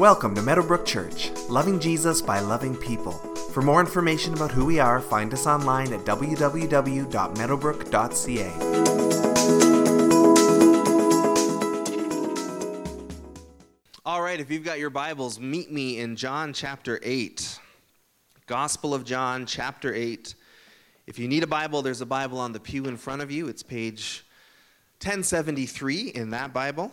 Welcome to Meadowbrook Church, loving Jesus by loving people. For more information about who we are, find us online at www.meadowbrook.ca. All right, if you've got your Bibles, meet me in John chapter 8. Gospel of John, chapter 8. If you need a Bible, there's a Bible on the pew in front of you. It's page 1073 in that Bible.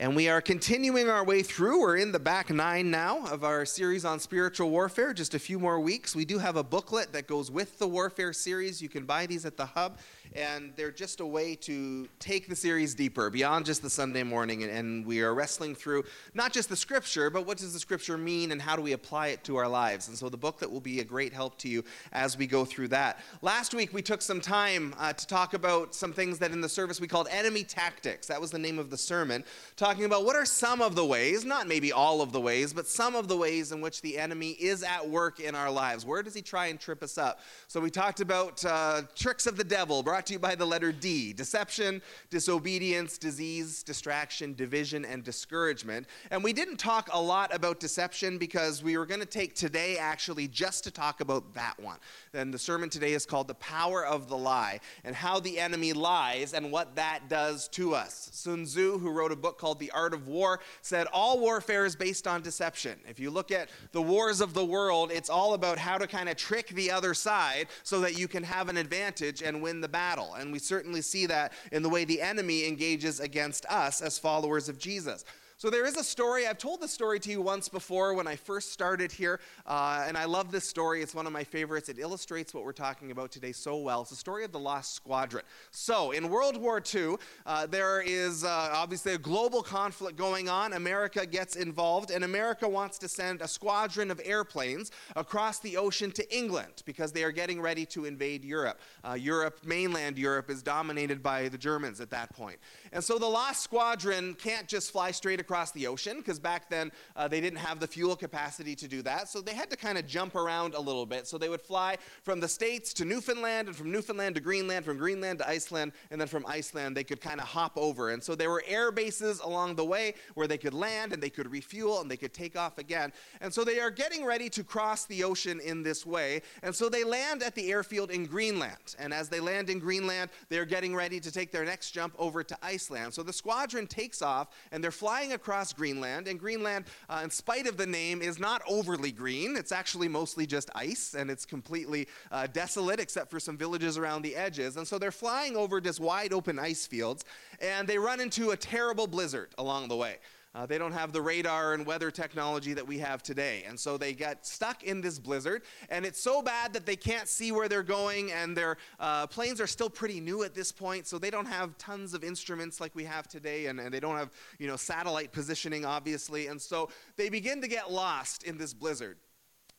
And we are continuing our way through. We're in the back nine now of our series on spiritual warfare. Just a few more weeks. We do have a booklet that goes with the warfare series. You can buy these at the hub and they're just a way to take the series deeper beyond just the Sunday morning. And, and, we are wrestling through not just the scripture, but what does the scripture mean and how do we apply it to our lives? And so the book that will be a great help to you as we go through that. Last week, we took some time uh, to talk about some things that in the service we called enemy tactics. That was the name of the sermon, talking about what are some of the ways, not maybe all of the ways, but some of the ways in which the enemy is at work in our lives. Where does he try and trip us up? So we talked about uh, tricks of the devil, brought to you by the letter D deception, disobedience, disease, distraction, division, and discouragement. And we didn't talk a lot about deception because we were going to take today actually just to talk about that one. And the sermon today is called The Power of the Lie and how the enemy lies and what that does to us. Sun Tzu, who wrote a book called The Art of War, said all warfare is based on deception. If you look at the wars of the world, it's all about how to kind of trick the other side so that you can have an advantage and win the battle battle. And we certainly see that in the way the enemy engages against us as followers of Jesus. So there is a story. I've told this story to you once before when I first started here, uh, and I love this story. It's one of my favorites. It illustrates what we're talking about today so well. It's the story of the Lost Squadron. So in World War II, uh, there is uh, obviously a global conflict going on. America gets involved, and America wants to send a squadron of airplanes across the ocean to England because they are getting ready to invade Europe. Uh, Europe, mainland Europe, is dominated by the Germans at that point. And so the Lost Squadron can't just fly straight across across the ocean because back then uh, they didn't have the fuel capacity to do that. So they had to kind of jump around a little bit. So they would fly from the States to Newfoundland and from Newfoundland to Greenland, from Greenland to Iceland, and then from Iceland they could kind of hop over. And so there were air bases along the way where they could land and they could refuel and they could take off again. And so they are getting ready to cross the ocean in this way. And so they land at the airfield in Greenland. And as they land in Greenland, they're getting ready to take their next jump over to Iceland. So the squadron takes off and they're flying across Greenland. And Greenland, uh, in spite of the name, is not overly green. It's actually mostly just ice, and it's completely uh, desolate except for some villages around the edges. And so they're flying over just wide open ice fields, and they run into a terrible blizzard along the way. Uh, they don't have the radar and weather technology that we have today. And so they get stuck in this blizzard. And it's so bad that they can't see where they're going. And their uh, planes are still pretty new at this point. So they don't have tons of instruments like we have today. And, and they don't have you know, satellite positioning, obviously. And so they begin to get lost in this blizzard.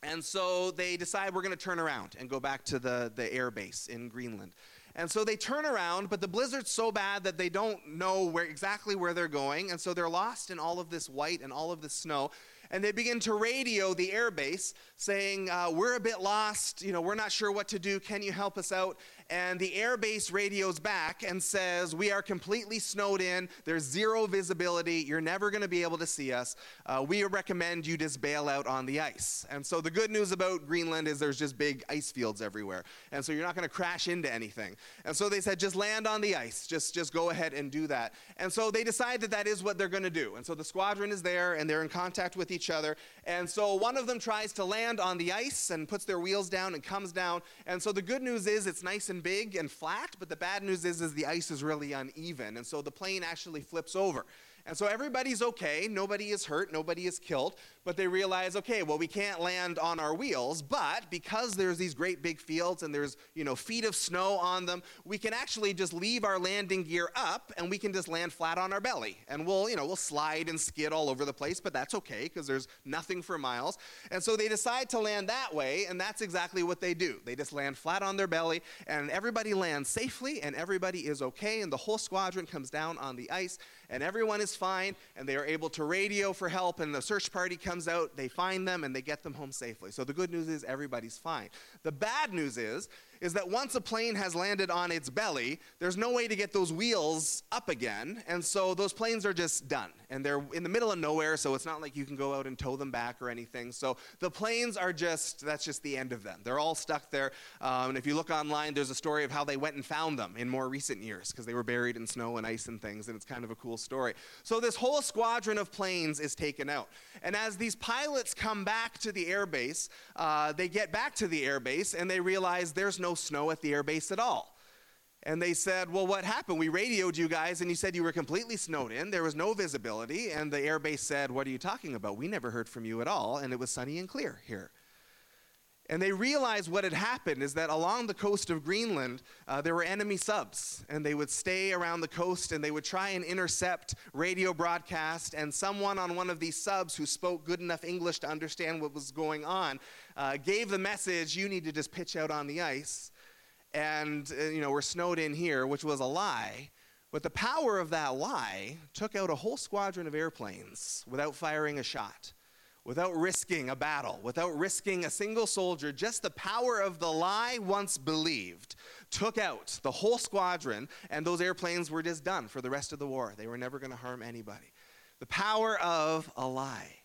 And so they decide we're going to turn around and go back to the, the air base in Greenland. And so they turn around, but the blizzard's so bad that they don't know where exactly where they're going, and so they're lost in all of this white and all of this snow. And they begin to radio the airbase saying, uh, We're a bit lost. You know, we're not sure what to do. Can you help us out? And the airbase radios back and says, We are completely snowed in. There's zero visibility. You're never going to be able to see us. Uh, we recommend you just bail out on the ice. And so the good news about Greenland is there's just big ice fields everywhere. And so you're not going to crash into anything. And so they said, Just land on the ice. Just, just go ahead and do that. And so they decide that that is what they're going to do. And so the squadron is there and they're in contact with each other. And so one of them tries to land on the ice and puts their wheels down and comes down. And so the good news is it's nice and big and flat, but the bad news is, is the ice is really uneven. And so the plane actually flips over. And so everybody's okay. Nobody is hurt. Nobody is killed but they realize, okay, well, we can't land on our wheels, but because there's these great big fields and there's, you know, feet of snow on them, we can actually just leave our landing gear up and we can just land flat on our belly. And we'll, you know, we'll slide and skid all over the place, but that's okay because there's nothing for miles. And so they decide to land that way, and that's exactly what they do. They just land flat on their belly, and everybody lands safely, and everybody is okay, and the whole squadron comes down on the ice, and everyone is fine, and they are able to radio for help, and the search party comes comes out, they find them, and they get them home safely. So the good news is everybody's fine. The bad news is is that once a plane has landed on its belly, there's no way to get those wheels up again. And so those planes are just done. And they're in the middle of nowhere, so it's not like you can go out and tow them back or anything. So the planes are just, that's just the end of them. They're all stuck there. Um, and if you look online, there's a story of how they went and found them in more recent years because they were buried in snow and ice and things. And it's kind of a cool story. So this whole squadron of planes is taken out. And as these pilots come back to the airbase, uh, they get back to the airbase and they realize there's no snow at the airbase at all. And they said, Well, what happened? We radioed you guys and you said you were completely snowed in. There was no visibility. And the airbase said, What are you talking about? We never heard from you at all. And it was sunny and clear here. And they realized what had happened is that along the coast of Greenland, uh, there were enemy subs, and they would stay around the coast and they would try and intercept radio broadcast. And someone on one of these subs who spoke good enough English to understand what was going on uh, gave the message, You need to just pitch out on the ice. And, uh, you know, we're snowed in here, which was a lie. But the power of that lie took out a whole squadron of airplanes without firing a shot without risking a battle, without risking a single soldier, just the power of the lie once believed took out the whole squadron, and those airplanes were just done for the rest of the war. They were never going to harm anybody. The power of a lie.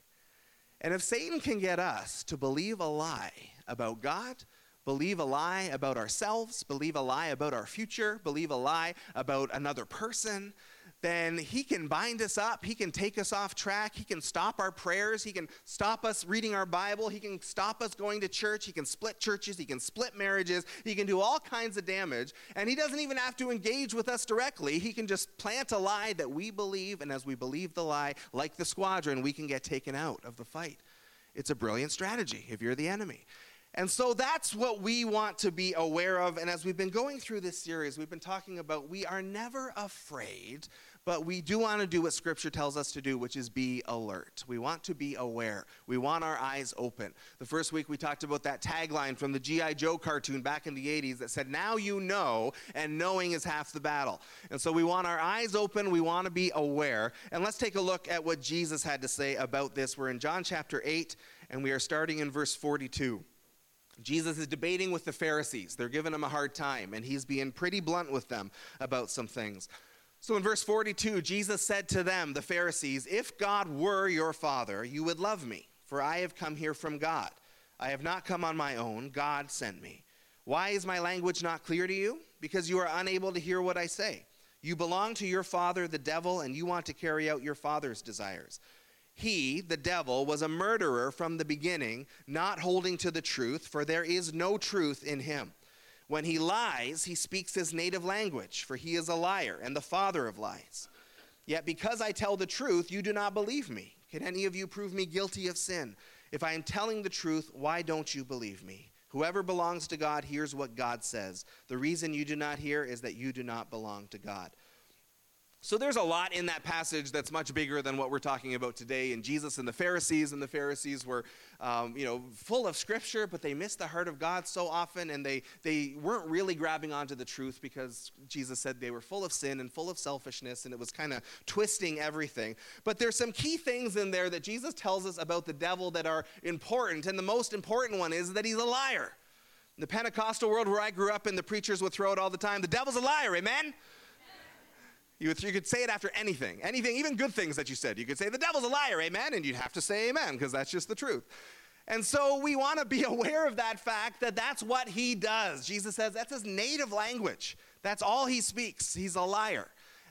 And if Satan can get us to believe a lie about God, believe a lie about ourselves, believe a lie about our future, believe a lie about another person, then he can bind us up. He can take us off track. He can stop our prayers. He can stop us reading our Bible. He can stop us going to church. He can split churches. He can split marriages. He can do all kinds of damage. And he doesn't even have to engage with us directly. He can just plant a lie that we believe. And as we believe the lie, like the squadron, we can get taken out of the fight. It's a brilliant strategy if you're the enemy. And so that's what we want to be aware of. And as we've been going through this series, we've been talking about we are never afraid, but we do want to do what Scripture tells us to do, which is be alert. We want to be aware. We want our eyes open. The first week we talked about that tagline from the G.I. Joe cartoon back in the 80s that said, Now you know, and knowing is half the battle. And so we want our eyes open. We want to be aware. And let's take a look at what Jesus had to say about this. We're in John chapter 8, and we are starting in verse 42. Jesus is debating with the Pharisees. They're giving him a hard time, and he's being pretty blunt with them about some things. So in verse 42, Jesus said to them, the Pharisees, If God were your father, you would love me, for I have come here from God. I have not come on my own, God sent me. Why is my language not clear to you? Because you are unable to hear what I say. You belong to your father, the devil, and you want to carry out your father's desires. He, the devil, was a murderer from the beginning, not holding to the truth, for there is no truth in him. When he lies, he speaks his native language, for he is a liar and the father of lies. Yet because I tell the truth, you do not believe me. Can any of you prove me guilty of sin? If I am telling the truth, why don't you believe me? Whoever belongs to God hears what God says. The reason you do not hear is that you do not belong to God. So there's a lot in that passage that's much bigger than what we're talking about today. And Jesus and the Pharisees, and the Pharisees were, um, you know, full of Scripture, but they missed the heart of God so often, and they they weren't really grabbing onto the truth because Jesus said they were full of sin and full of selfishness, and it was kind of twisting everything. But there's some key things in there that Jesus tells us about the devil that are important, and the most important one is that he's a liar. In the Pentecostal world where I grew up, and the preachers would throw it all the time, the devil's a liar, amen. You, you could say it after anything, anything, even good things that you said. You could say, the devil's a liar, amen, and you'd have to say amen, because that's just the truth. And so we want to be aware of that fact that that's what he does. Jesus says that's his native language. That's all he speaks. He's a liar.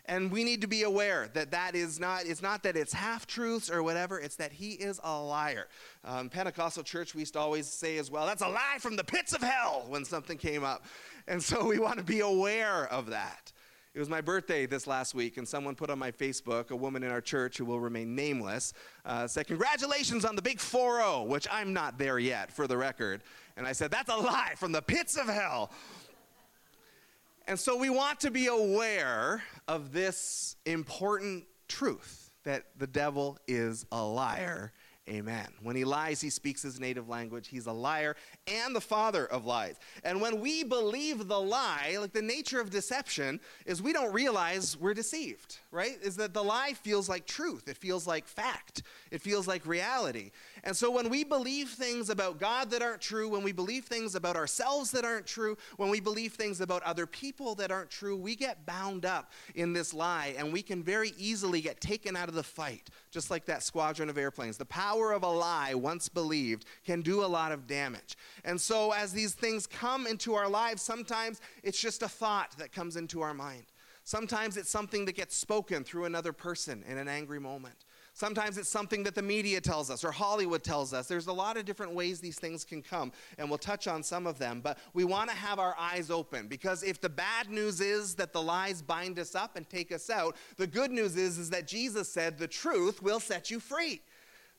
And we need to be aware that that is not, it's not that it's half truths or whatever, it's that he is a liar. Um, Pentecostal church, we used to always say as well, that's a lie from the pits of hell when something came up. And so we want to be aware of that. It was my birthday this last week, and someone put on my Facebook, a woman in our church who will remain nameless, uh, said, Congratulations on the big 4 0, which I'm not there yet, for the record. And I said, That's a lie from the pits of hell. And so we want to be aware of this important truth that the devil is a liar Amen. When he lies, he speaks his native language. He's a liar and the father of lies. And when we believe the lie, like the nature of deception is we don't realize we're deceived, right? Is that the lie feels like truth, it feels like fact, it feels like reality. And so when we believe things about God that aren't true, when we believe things about ourselves that aren't true, when we believe things about other people that aren't true, we get bound up in this lie and we can very easily get taken out of the fight, just like that squadron of airplanes. The power of a lie, once believed, can do a lot of damage. And so as these things come into our lives, sometimes it's just a thought that comes into our mind. Sometimes it's something that gets spoken through another person in an angry moment. Sometimes it's something that the media tells us or Hollywood tells us. There's a lot of different ways these things can come, and we'll touch on some of them. But we want to have our eyes open because if the bad news is that the lies bind us up and take us out, the good news is, is that Jesus said the truth will set you free.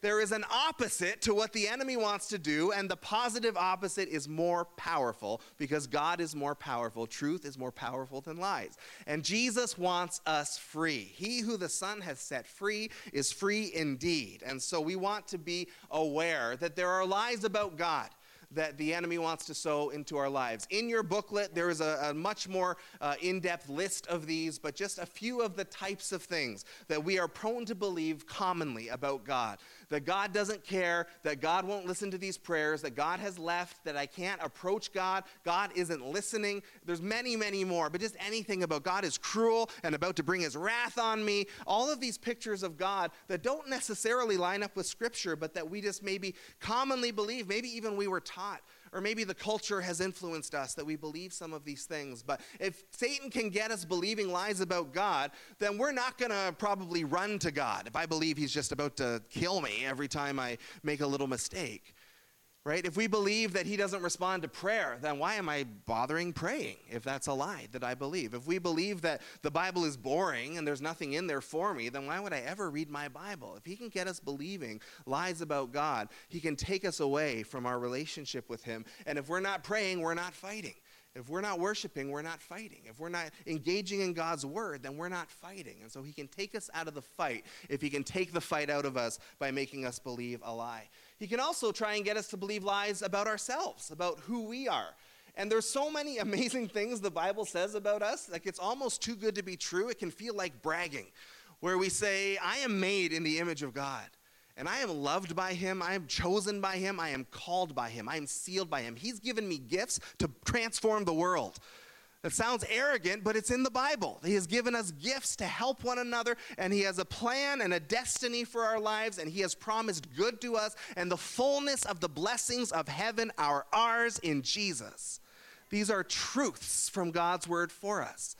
There is an opposite to what the enemy wants to do, and the positive opposite is more powerful because God is more powerful. Truth is more powerful than lies. And Jesus wants us free. He who the Son has set free is free indeed. And so we want to be aware that there are lies about God that the enemy wants to sow into our lives. In your booklet, there is a, a much more uh, in depth list of these, but just a few of the types of things that we are prone to believe commonly about God. That God doesn't care, that God won't listen to these prayers, that God has left, that I can't approach God, God isn't listening. There's many, many more, but just anything about God is cruel and about to bring his wrath on me. All of these pictures of God that don't necessarily line up with Scripture, but that we just maybe commonly believe, maybe even we were taught. Or maybe the culture has influenced us that we believe some of these things. But if Satan can get us believing lies about God, then we're not going to probably run to God if I believe he's just about to kill me every time I make a little mistake right? If we believe that he doesn't respond to prayer, then why am I bothering praying if that's a lie that I believe? If we believe that the Bible is boring and there's nothing in there for me, then why would I ever read my Bible? If he can get us believing lies about God, he can take us away from our relationship with him. And if we're not praying, we're not fighting. If we're not worshiping, we're not fighting. If we're not engaging in God's word, then we're not fighting. And so he can take us out of the fight if he can take the fight out of us by making us believe a lie. He can also try and get us to believe lies about ourselves, about who we are. And there's so many amazing things the Bible says about us, like it's almost too good to be true. It can feel like bragging, where we say, I am made in the image of God. And I am loved by him. I am chosen by him. I am called by him. I am sealed by him. He's given me gifts to transform the world. It sounds arrogant, but it's in the Bible. He has given us gifts to help one another, and He has a plan and a destiny for our lives, and He has promised good to us, and the fullness of the blessings of heaven are ours in Jesus. These are truths from God's word for us.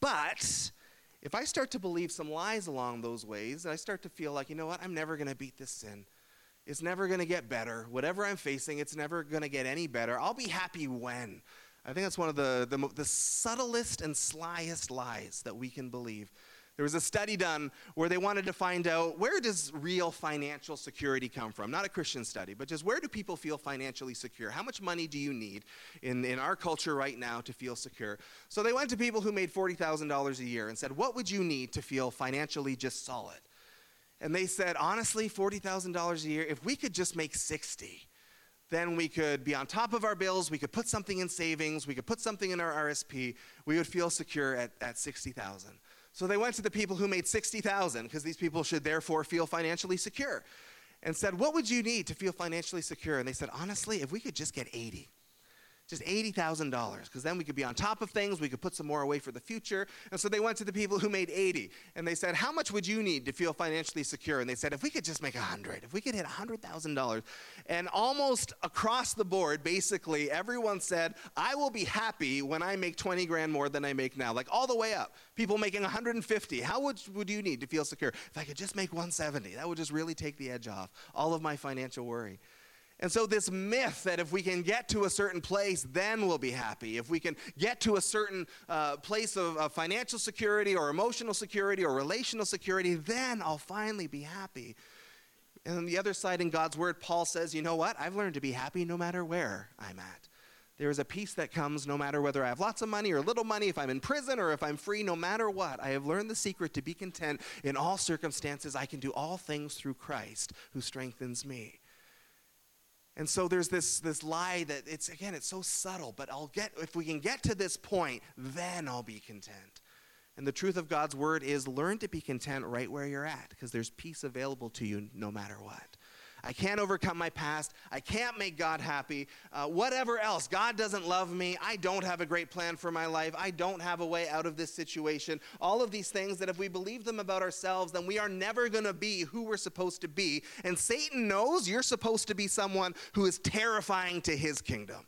But if I start to believe some lies along those ways, and I start to feel like, you know what, I'm never going to beat this sin. It's never going to get better. Whatever I'm facing, it's never going to get any better. I'll be happy when. I think that's one of the, the, the subtlest and slyest lies that we can believe. There was a study done where they wanted to find out where does real financial security come from? Not a Christian study, but just where do people feel financially secure? How much money do you need in, in our culture right now to feel secure? So they went to people who made $40,000 a year and said, What would you need to feel financially just solid? And they said, honestly, $40,000 a year, if we could just make 60, then we could be on top of our bills, we could put something in savings, we could put something in our RSP, we would feel secure at, at 60,000. So they went to the people who made 60,000 because these people should therefore feel financially secure and said, "What would you need to feel financially secure?" And they said, "Honestly, if we could just get 80." Just $80,000 because then we could be on top of things, we could put some more away for the future. And so they went to the people who made 80 and they said, "How much would you need to feel financially secure?" And they said, "If we could just make 100, if we could hit $100,000." And almost across the board, basically everyone said, "I will be happy when I make 20 grand more than I make now." Like all the way up. People making 150. How would would you need to feel secure? If I could just make 170, that would just really take the edge off all of my financial worry. And so, this myth that if we can get to a certain place, then we'll be happy. If we can get to a certain uh, place of, of financial security or emotional security or relational security, then I'll finally be happy. And on the other side, in God's word, Paul says, you know what? I've learned to be happy no matter where I'm at. There is a peace that comes no matter whether I have lots of money or little money, if I'm in prison or if I'm free, no matter what. I have learned the secret to be content in all circumstances. I can do all things through Christ who strengthens me. And so there's this, this lie that it's, again, it's so subtle, but I'll get, if we can get to this point, then I'll be content. And the truth of God's word is learn to be content right where you're at because there's peace available to you no matter what. I can't overcome my past. I can't make God happy. Uh, whatever else. God doesn't love me. I don't have a great plan for my life. I don't have a way out of this situation. All of these things that if we believe them about ourselves, then we are never going to be who we're supposed to be. And Satan knows you're supposed to be someone who is terrifying to his kingdom.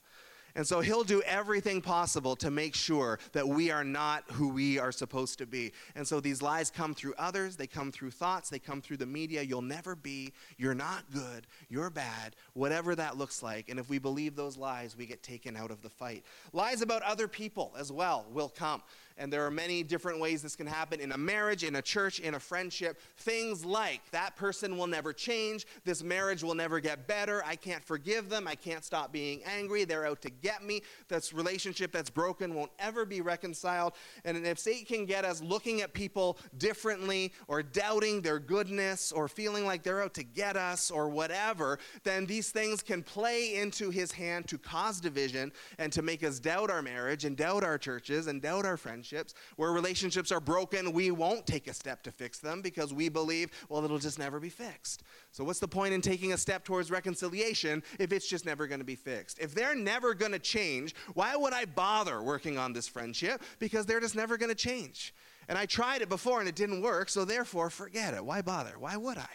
And so he'll do everything possible to make sure that we are not who we are supposed to be. And so these lies come through others, they come through thoughts, they come through the media. You'll never be, you're not good, you're bad, whatever that looks like. And if we believe those lies, we get taken out of the fight. Lies about other people as well will come. And there are many different ways this can happen in a marriage, in a church, in a friendship. Things like that person will never change, this marriage will never get better, I can't forgive them, I can't stop being angry, they're out to get me. This relationship that's broken won't ever be reconciled. And if Satan can get us looking at people differently or doubting their goodness or feeling like they're out to get us or whatever, then these things can play into his hand to cause division and to make us doubt our marriage and doubt our churches and doubt our friendships relationships. Where relationships are broken, we won't take a step to fix them because we believe, well, it'll just never be fixed. So, what's the point in taking a step towards reconciliation if it's just never going to be fixed? If they're never going to change, why would I bother working on this friendship? Because they're just never going to change. And I tried it before and it didn't work, so therefore, forget it. Why bother? Why would I?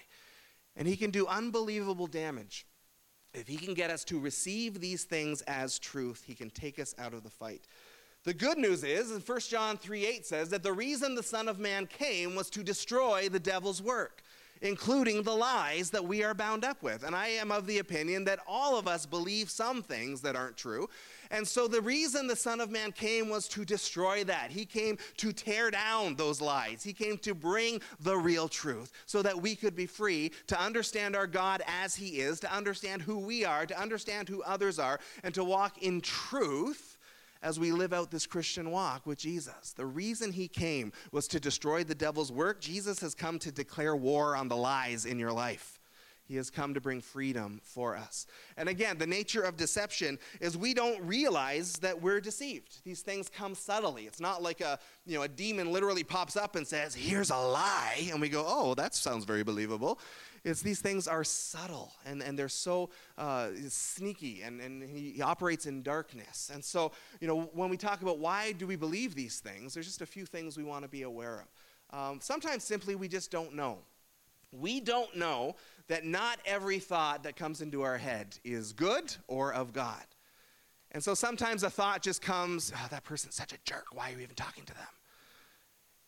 And he can do unbelievable damage. If he can get us to receive these things as truth, he can take us out of the fight. The good news is, 1 John 3 8 says that the reason the Son of Man came was to destroy the devil's work, including the lies that we are bound up with. And I am of the opinion that all of us believe some things that aren't true. And so the reason the Son of Man came was to destroy that. He came to tear down those lies. He came to bring the real truth so that we could be free to understand our God as He is, to understand who we are, to understand who others are, and to walk in truth as we live out this Christian walk with Jesus. The reason he came was to destroy the devil's work. Jesus has come to declare war on the lies in your life. He has come to bring freedom for us. And again, the nature of deception is we don't realize that we're deceived. These things come subtly. It's not like a, you know, a demon literally pops up and says, "Here's a lie." And we go, "Oh, that sounds very believable." Is these things are subtle and, and they're so uh, sneaky and, and he, he operates in darkness. And so, you know, when we talk about why do we believe these things, there's just a few things we want to be aware of. Um, sometimes simply we just don't know. We don't know that not every thought that comes into our head is good or of God. And so sometimes a thought just comes, oh, that person's such a jerk. Why are you even talking to them?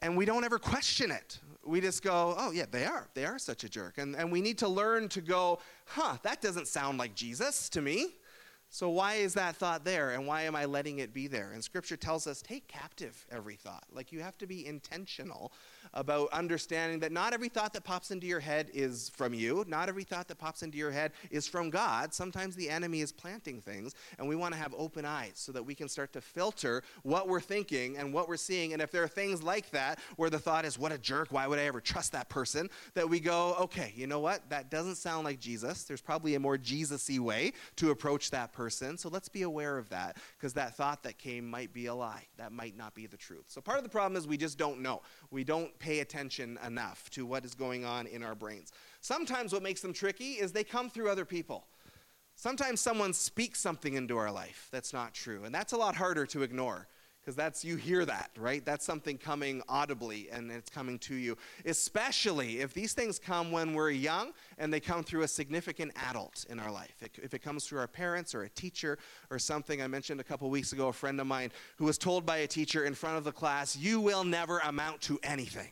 And we don't ever question it we just go, oh, yeah, they are. They are such a jerk. And, and we need to learn to go, huh, that doesn't sound like Jesus to me. So, why is that thought there? And why am I letting it be there? And scripture tells us take captive every thought. Like, you have to be intentional about understanding that not every thought that pops into your head is from you. Not every thought that pops into your head is from God. Sometimes the enemy is planting things, and we want to have open eyes so that we can start to filter what we're thinking and what we're seeing. And if there are things like that where the thought is, what a jerk, why would I ever trust that person? That we go, okay, you know what? That doesn't sound like Jesus. There's probably a more Jesus y way to approach that person person. So let's be aware of that because that thought that came might be a lie. That might not be the truth. So part of the problem is we just don't know. We don't pay attention enough to what is going on in our brains. Sometimes what makes them tricky is they come through other people. Sometimes someone speaks something into our life that's not true, and that's a lot harder to ignore because that's you hear that right? That's something coming audibly and it's coming to you. Especially if these things come when we're young and they come through a significant adult in our life. If it comes through our parents or a teacher or something. I mentioned a couple weeks ago a friend of mine who was told by a teacher in front of the class you will never amount to anything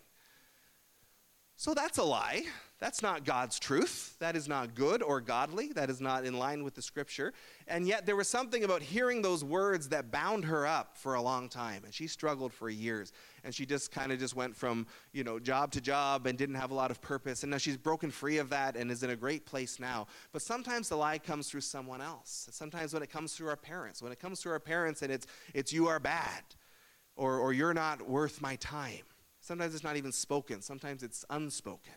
So that's a lie. That's not God's truth. That is not good or godly. That is not in line with the scripture. And yet there was something about hearing those words that bound her up for a long time. And she struggled for years. And she just kind of just went from, you know, job to job and didn't have a lot of purpose. And now she's broken free of that and is in a great place now. But sometimes the lie comes through someone else. Sometimes when it comes through our parents, when it comes through our parents and it's it's you are bad or or you're not worth my time Sometimes it's not even spoken, sometimes it's unspoken,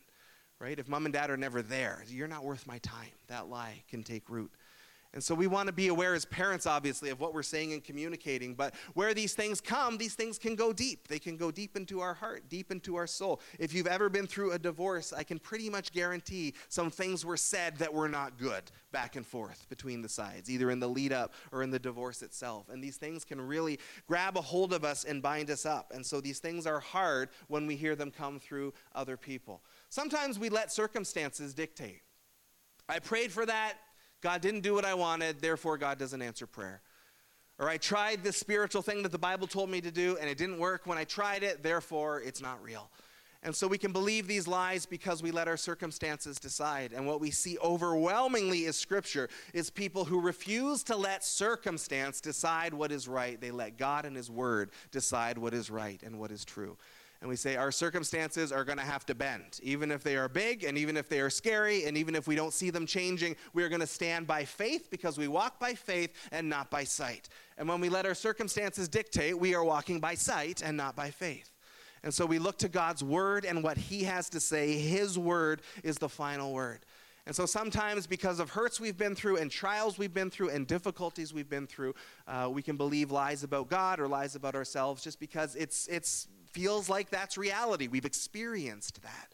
right? If mom and dad are never there, you're not worth my time. That lie can take root. And so we want to be aware as parents, obviously, of what we're saying and communicating. But where these things come, these things can go deep. They can go deep into our heart, deep into our soul. If you've ever been through a divorce, I can pretty much guarantee some things were said that were not good back and forth between the sides, either in the lead up or in the divorce itself. And these things can really grab a hold of us and bind us up. And so these things are hard when we hear them come through other people. Sometimes we let circumstances dictate. I prayed for that God didn't do what I wanted, therefore God doesn't answer prayer. Or I tried this spiritual thing that the Bible told me to do and it didn't work when I tried it, therefore it's not real. And so we can believe these lies because we let our circumstances decide. And what we see overwhelmingly is scripture is people who refuse to let circumstance decide what is right. They let God and his word decide what is right and what is true and we say our circumstances are going to have to bend. Even if they are big and even if they are scary and even if we don't see them changing, we are going to stand by faith because we walk by faith and not by sight. And when we let our circumstances dictate, we are walking by sight and not by faith. And so we look to God's word and what he has to say. His word is the final word. And so sometimes, because of hurts we've been through, and trials we've been through, and difficulties we've been through, uh, we can believe lies about God or lies about ourselves just because it's, it's feels like that's reality. We've experienced that.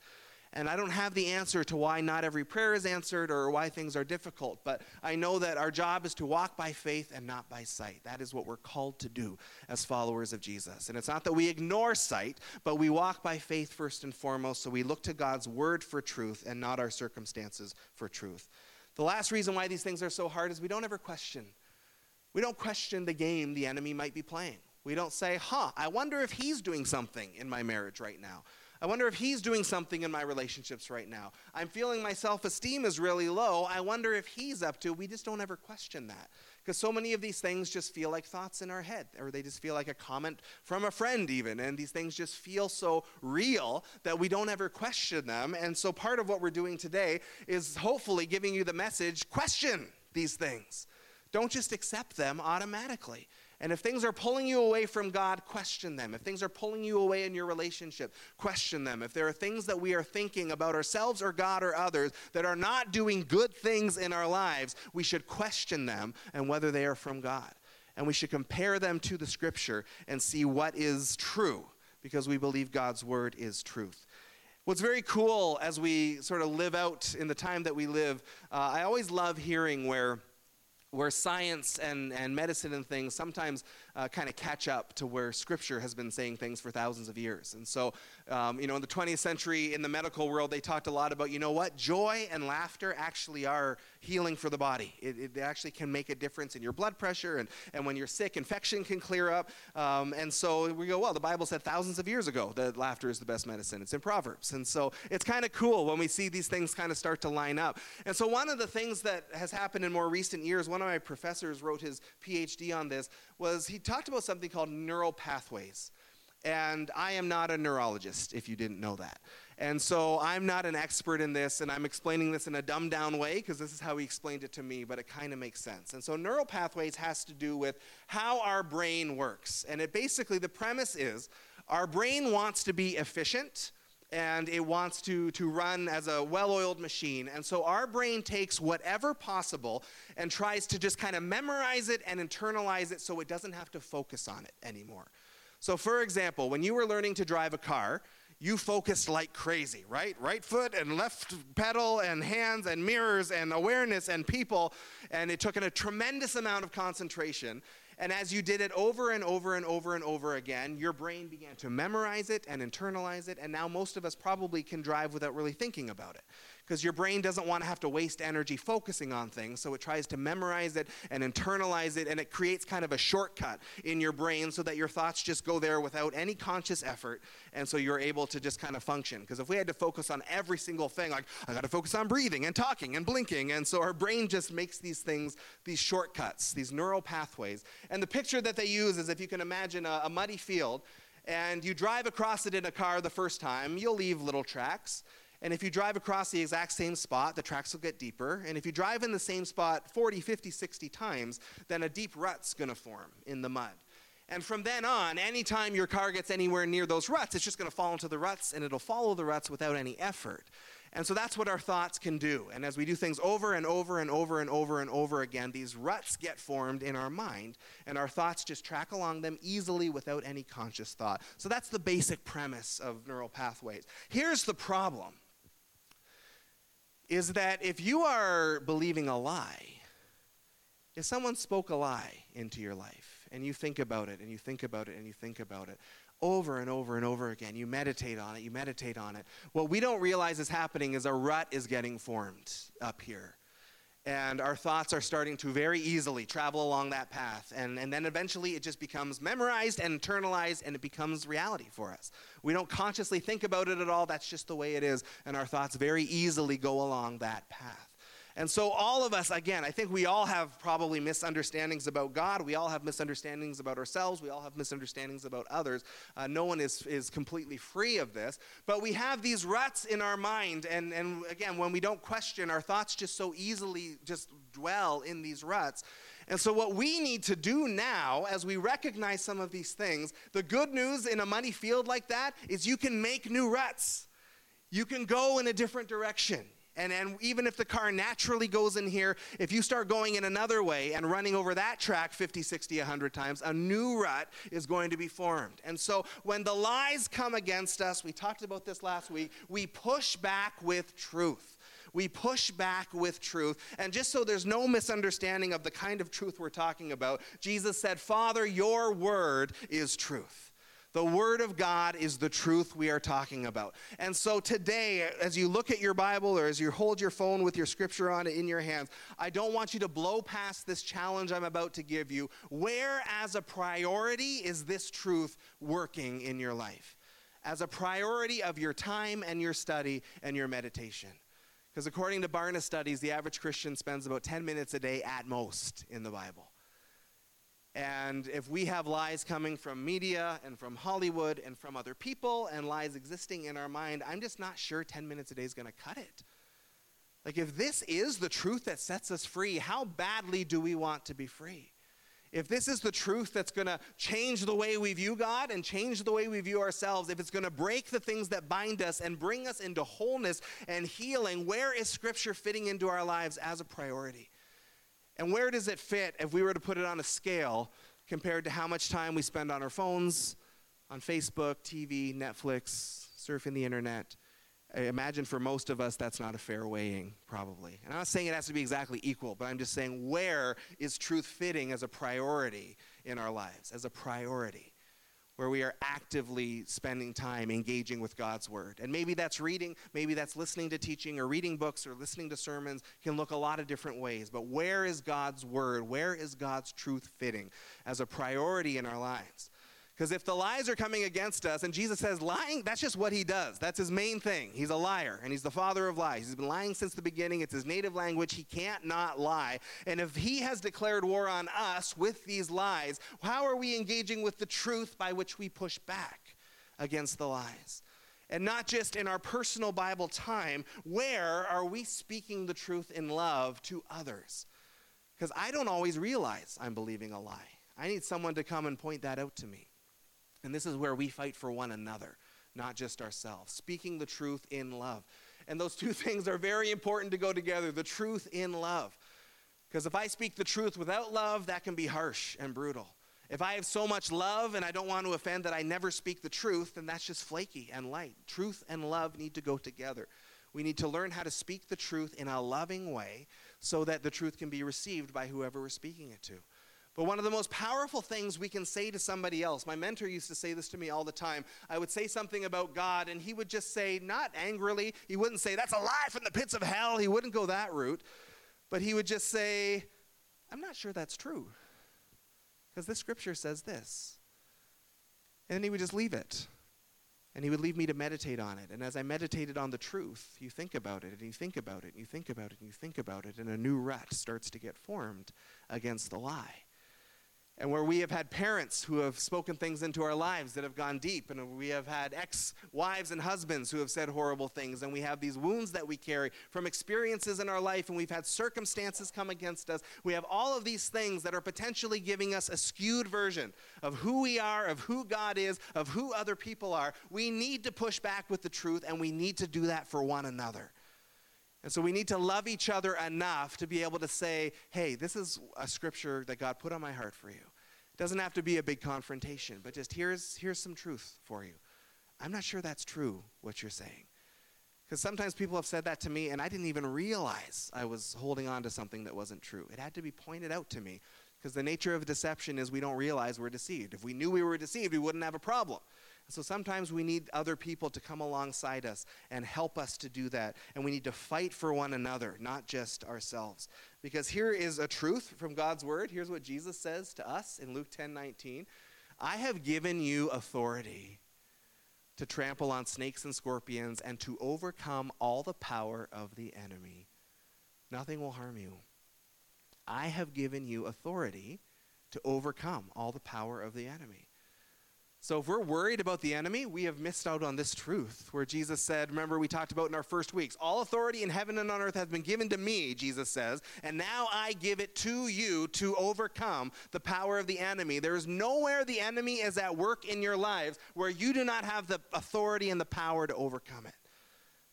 And I don't have the answer to why not every prayer is answered or why things are difficult, but I know that our job is to walk by faith and not by sight. That is what we're called to do as followers of Jesus. And it's not that we ignore sight, but we walk by faith first and foremost, so we look to God's word for truth and not our circumstances for truth. The last reason why these things are so hard is we don't ever question. We don't question the game the enemy might be playing. We don't say, huh, I wonder if he's doing something in my marriage right now. I wonder if he's doing something in my relationships right now. I'm feeling my self esteem is really low. I wonder if he's up to. We just don't ever question that. Because so many of these things just feel like thoughts in our head, or they just feel like a comment from a friend, even. And these things just feel so real that we don't ever question them. And so part of what we're doing today is hopefully giving you the message question these things. Don't just accept them automatically. And if things are pulling you away from God, question them. If things are pulling you away in your relationship, question them. If there are things that we are thinking about ourselves or God or others that are not doing good things in our lives, we should question them and whether they are from God. And we should compare them to the scripture and see what is true because we believe God's word is truth. What's very cool as we sort of live out in the time that we live, uh, I always love hearing where where science and, and medicine and things sometimes uh, kind of catch up to where scripture has been saying things for thousands of years. And so, um, you know, in the 20th century, in the medical world, they talked a lot about, you know what, joy and laughter actually are healing for the body. It, it actually can make a difference in your blood pressure, and, and when you're sick, infection can clear up. Um, and so we go, well, the Bible said thousands of years ago that laughter is the best medicine. It's in Proverbs. And so it's kind of cool when we see these things kind of start to line up. And so one of the things that has happened in more recent years, one of my professors wrote his PhD on this, was he talked about something called neural pathways. And I am not a neurologist, if you didn't know that. And so I'm not an expert in this, and I'm explaining this in a dumbed down way because this is how he explained it to me, but it kind of makes sense. And so neural pathways has to do with how our brain works. And it basically, the premise is our brain wants to be efficient and it wants to, to run as a well oiled machine. And so our brain takes whatever possible and tries to just kind of memorize it and internalize it so it doesn't have to focus on it anymore. So, for example, when you were learning to drive a car, you focused like crazy, right? Right foot and left pedal and hands and mirrors and awareness and people. And it took in a tremendous amount of concentration. And as you did it over and over and over and over again, your brain began to memorize it and internalize it. And now most of us probably can drive without really thinking about it because your brain doesn't want to have to waste energy focusing on things. So it tries to memorize it and internalize it, and it creates kind of a shortcut in your brain so that your thoughts just go there without any conscious effort. And so you're able to just kind of function. Because if we had to focus on every single thing, like I got to focus on breathing and talking and blinking, and so our brain just makes these things, these shortcuts, these neural pathways. And the picture that they use is if you can imagine a, a muddy field and you drive across it in a car the first time, you'll leave little tracks. And if you drive across the exact same spot, the tracks will get deeper. And if you drive in the same spot 40, 50, 60 times, then a deep rut's going to form in the mud. And from then on, anytime your car gets anywhere near those ruts, it's just going to fall into the ruts and it'll follow the ruts without any effort. And so that's what our thoughts can do. And as we do things over and over and over and over and over again, these ruts get formed in our mind, and our thoughts just track along them easily without any conscious thought. So that's the basic premise of neural pathways. Here's the problem is that if you are believing a lie, if someone spoke a lie into your life and you think about it and you think about it and you think about it over and over and over again, you meditate on it, you meditate on it, what we don't realize is happening is a rut is getting formed up here and our thoughts are starting to very easily travel along that path. And, and then eventually it just becomes memorized and internalized and it becomes reality for us. We don't consciously think about it at all, that's just the way it is. And our thoughts very easily go along that path. And so, all of us, again, I think we all have probably misunderstandings about God. We all have misunderstandings about ourselves. We all have misunderstandings about others. Uh, no one is, is completely free of this. But we have these ruts in our mind. And, and again, when we don't question, our thoughts just so easily just dwell in these ruts. And so, what we need to do now, as we recognize some of these things, the good news in a money field like that is you can make new ruts. You can go in a different direction. And, and even if the car naturally goes in here, if you start going in another way and running over that track 50, 60, 100 times, a new rut is going to be formed. And so when the lies come against us, we talked about this last week, we push back with truth. We push back with truth. And just so there's no misunderstanding of the kind of truth we're talking about, Jesus said, Father, your word is truth. The Word of God is the truth we are talking about. And so today, as you look at your Bible or as you hold your phone with your scripture on it in your hands, I don't want you to blow past this challenge I'm about to give you. Where, as a priority, is this truth working in your life? As a priority of your time and your study and your meditation. Because according to Barna studies, the average Christian spends about 10 minutes a day at most in the Bible. And if we have lies coming from media and from Hollywood and from other people and lies existing in our mind, I'm just not sure 10 minutes a day is going to cut it. Like, if this is the truth that sets us free, how badly do we want to be free? If this is the truth that's going to change the way we view God and change the way we view ourselves, if it's going to break the things that bind us and bring us into wholeness and healing, where is Scripture fitting into our lives as a priority? And where does it fit if we were to put it on a scale compared to how much time we spend on our phones, on Facebook, TV, Netflix, surfing the internet? I imagine for most of us that's not a fair weighing, probably. And I'm not saying it has to be exactly equal, but I'm just saying where is truth fitting as a priority in our lives, as a priority? where we are actively spending time engaging with God's Word. And maybe that's reading, maybe that's listening to teaching or reading books or listening to sermons, can look a lot of different ways. But where is God's Word? Where is God's truth fitting as a priority in our lives? Because if the lies are coming against us, and Jesus says lying, that's just what he does. That's his main thing. He's a liar, and he's the father of lies. He's been lying since the beginning. It's his native language. He can't not lie. And if he has declared war on us with these lies, how are we engaging with the truth by which we push back against the lies? And not just in our personal Bible time, where are we speaking the truth in love to others? Because I don't always realize I'm believing a lie. I need someone to come and point that out to me. And this is where we fight for one another, not just ourselves. Speaking the truth in love. And those two things are very important to go together the truth in love. Because if I speak the truth without love, that can be harsh and brutal. If I have so much love and I don't want to offend that I never speak the truth, then that's just flaky and light. Truth and love need to go together. We need to learn how to speak the truth in a loving way so that the truth can be received by whoever we're speaking it to. But one of the most powerful things we can say to somebody else, my mentor used to say this to me all the time. I would say something about God, and he would just say, not angrily, he wouldn't say, that's a lie from the pits of hell. He wouldn't go that route. But he would just say, I'm not sure that's true. Because this scripture says this. And then he would just leave it. And he would leave me to meditate on it. And as I meditated on the truth, you think about it, and you think about it, and you think about it, and you think about it, and a new rut starts to get formed against the lie and where we have had parents who have spoken things into our lives that have gone deep, and we have had ex wives and husbands who have said horrible things, and we have these wounds that we carry from experiences in our life, and we've had circumstances come against us. We have all of these things that are potentially giving us a skewed version of who we are, of who God is, of who other people are. We need to push back with the truth, and we need to do that for one another. And so we need to love each other enough to be able to say, hey, this is a scripture that God put on my heart for you. It doesn't have to be a big confrontation, but just here's, here's some truth for you. I'm not sure that's true, what you're saying. Because sometimes people have said that to me, and I didn't even realize I was holding on to something that wasn't true. It had to be pointed out to me. Because the nature of deception is we don't realize we're deceived. If we knew we were deceived, we wouldn't have a problem. So sometimes we need other people to come alongside us and help us to do that. And we need to fight for one another, not just ourselves. Because here is a truth from God's word. Here's what Jesus says to us in Luke 10 19. I have given you authority to trample on snakes and scorpions and to overcome all the power of the enemy. Nothing will harm you. I have given you authority to overcome all the power of the enemy. So if we're worried about the enemy, we have missed out on this truth where Jesus said, remember we talked about in our first weeks, all authority in heaven and on earth has been given to me, Jesus says, and now I give it to you to overcome the power of the enemy. There is nowhere the enemy is at work in your lives where you do not have the authority and the power to overcome it.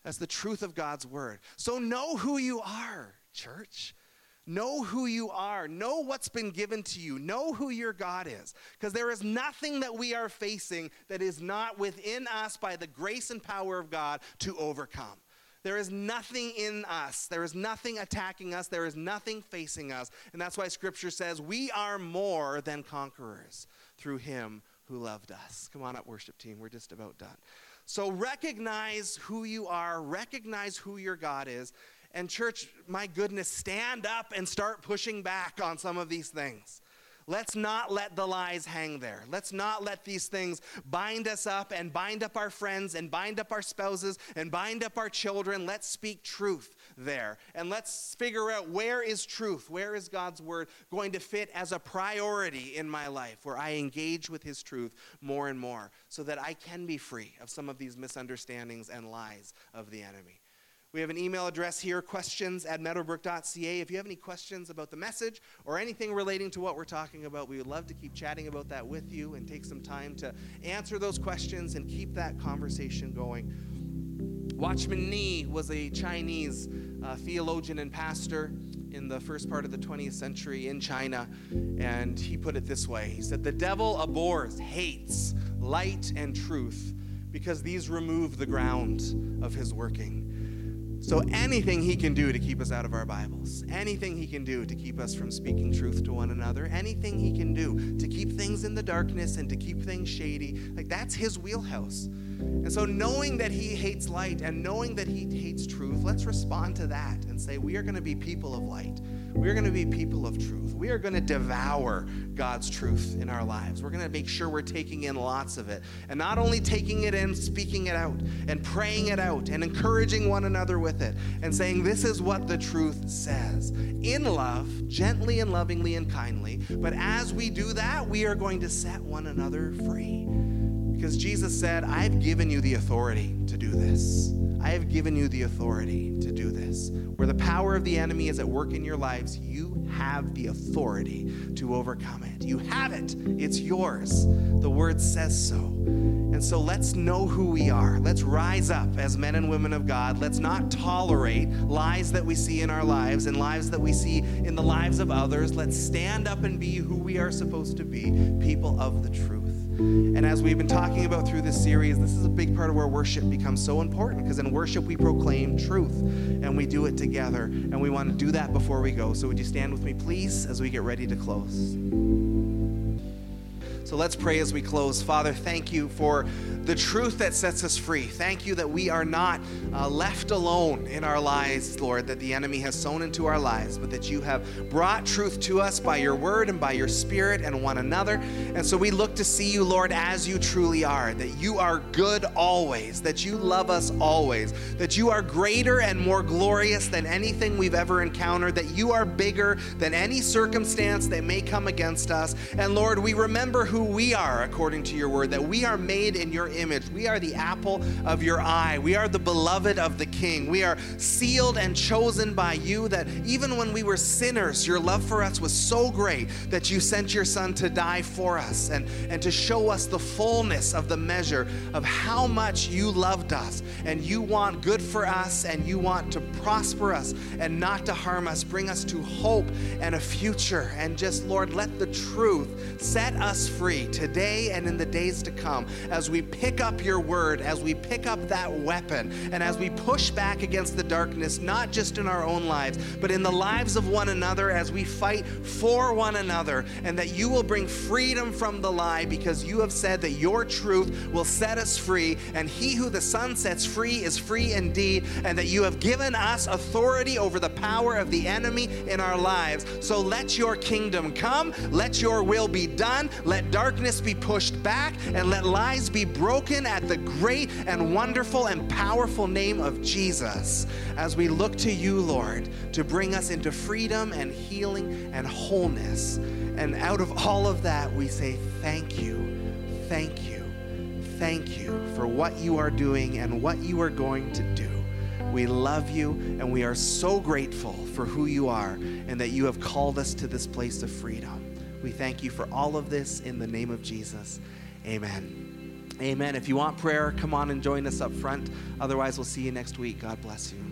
That's the truth of God's word. So know who you are, church. Know who you are. Know what's been given to you. Know who your God is. Because there is nothing that we are facing that is not within us by the grace and power of God to overcome. There is nothing in us. There is nothing attacking us. There is nothing facing us. And that's why Scripture says we are more than conquerors through Him who loved us. Come on up, worship team. We're just about done. So recognize who you are, recognize who your God is, and, church, my goodness, stand up and start pushing back on some of these things. Let's not let the lies hang there. Let's not let these things bind us up and bind up our friends and bind up our spouses and bind up our children. Let's speak truth there. And let's figure out where is truth? Where is God's word going to fit as a priority in my life where I engage with his truth more and more so that I can be free of some of these misunderstandings and lies of the enemy. We have an email address here, questions at meadowbrook.ca. If you have any questions about the message or anything relating to what we're talking about, we would love to keep chatting about that with you and take some time to answer those questions and keep that conversation going. Watchman Nee was a Chinese uh, theologian and pastor in the first part of the 20th century in China, and he put it this way He said, The devil abhors, hates light and truth because these remove the ground of his working. So, anything he can do to keep us out of our Bibles, anything he can do to keep us from speaking truth to one another, anything he can do to keep things in the darkness and to keep things shady, like that's his wheelhouse. And so, knowing that he hates light and knowing that he hates truth, let's respond to that and say, we are going to be people of light. We're going to be people of truth. We are going to devour God's truth in our lives. We're going to make sure we're taking in lots of it. And not only taking it in, speaking it out and praying it out and encouraging one another with it and saying, This is what the truth says in love, gently and lovingly and kindly. But as we do that, we are going to set one another free. Because Jesus said, I've given you the authority to do this. I have given you the authority to do this. Where the power of the enemy is at work in your lives, you have the authority to overcome it. You have it, it's yours. The word says so. And so let's know who we are. Let's rise up as men and women of God. Let's not tolerate lies that we see in our lives and lives that we see in the lives of others. Let's stand up and be who we are supposed to be people of the truth. And as we've been talking about through this series, this is a big part of where worship becomes so important because in worship we proclaim truth. And we do it together. And we want to do that before we go. So would you stand with me, please, as we get ready to close? So let's pray as we close. Father, thank you for the truth that sets us free. Thank you that we are not uh, left alone in our lives, Lord, that the enemy has sown into our lives, but that you have brought truth to us by your word and by your spirit and one another. And so we look to see you, Lord, as you truly are, that you are good always, that you love us always, that you are greater and more glorious than anything we've ever encountered, that you are bigger than any circumstance that may come against us. And Lord, we remember who we are according to your word, that we are made in your image. We are the apple of your eye. We are the beloved of the King. We are sealed and chosen by you, that even when we were sinners, your love for us was so great that you sent your Son to die for us and, and to show us the fullness of the measure of how much you loved us. And you want good for us and you want to prosper us and not to harm us, bring us to hope and a future. And just, Lord, let the truth set us free today and in the days to come as we pick up your word, as we pick up that weapon, and as we push back against the darkness, not just in our own lives, but in the lives of one another as we fight for one another, and that you will bring freedom from the lie because you have said that your truth will set us free, and he who the Son sets free is free indeed, and that you have given us authority over the power of the enemy in our lives. So let your kingdom come, let your will be done, darkness be pushed back, and let lies be broken at the great and wonderful and powerful name of Jesus as we look to you, Lord, to bring us into freedom and healing and wholeness. And out of all of that, we say, Thank you, thank you, thank you for what you are doing and what you are going to do. We love you and we are so grateful for who you are and that you have called us to this place of freedom. We thank you for all of this in the name of Jesus. Amen. Amen. If you want prayer, come on and join us up front. Otherwise, we'll see you next week. God bless you.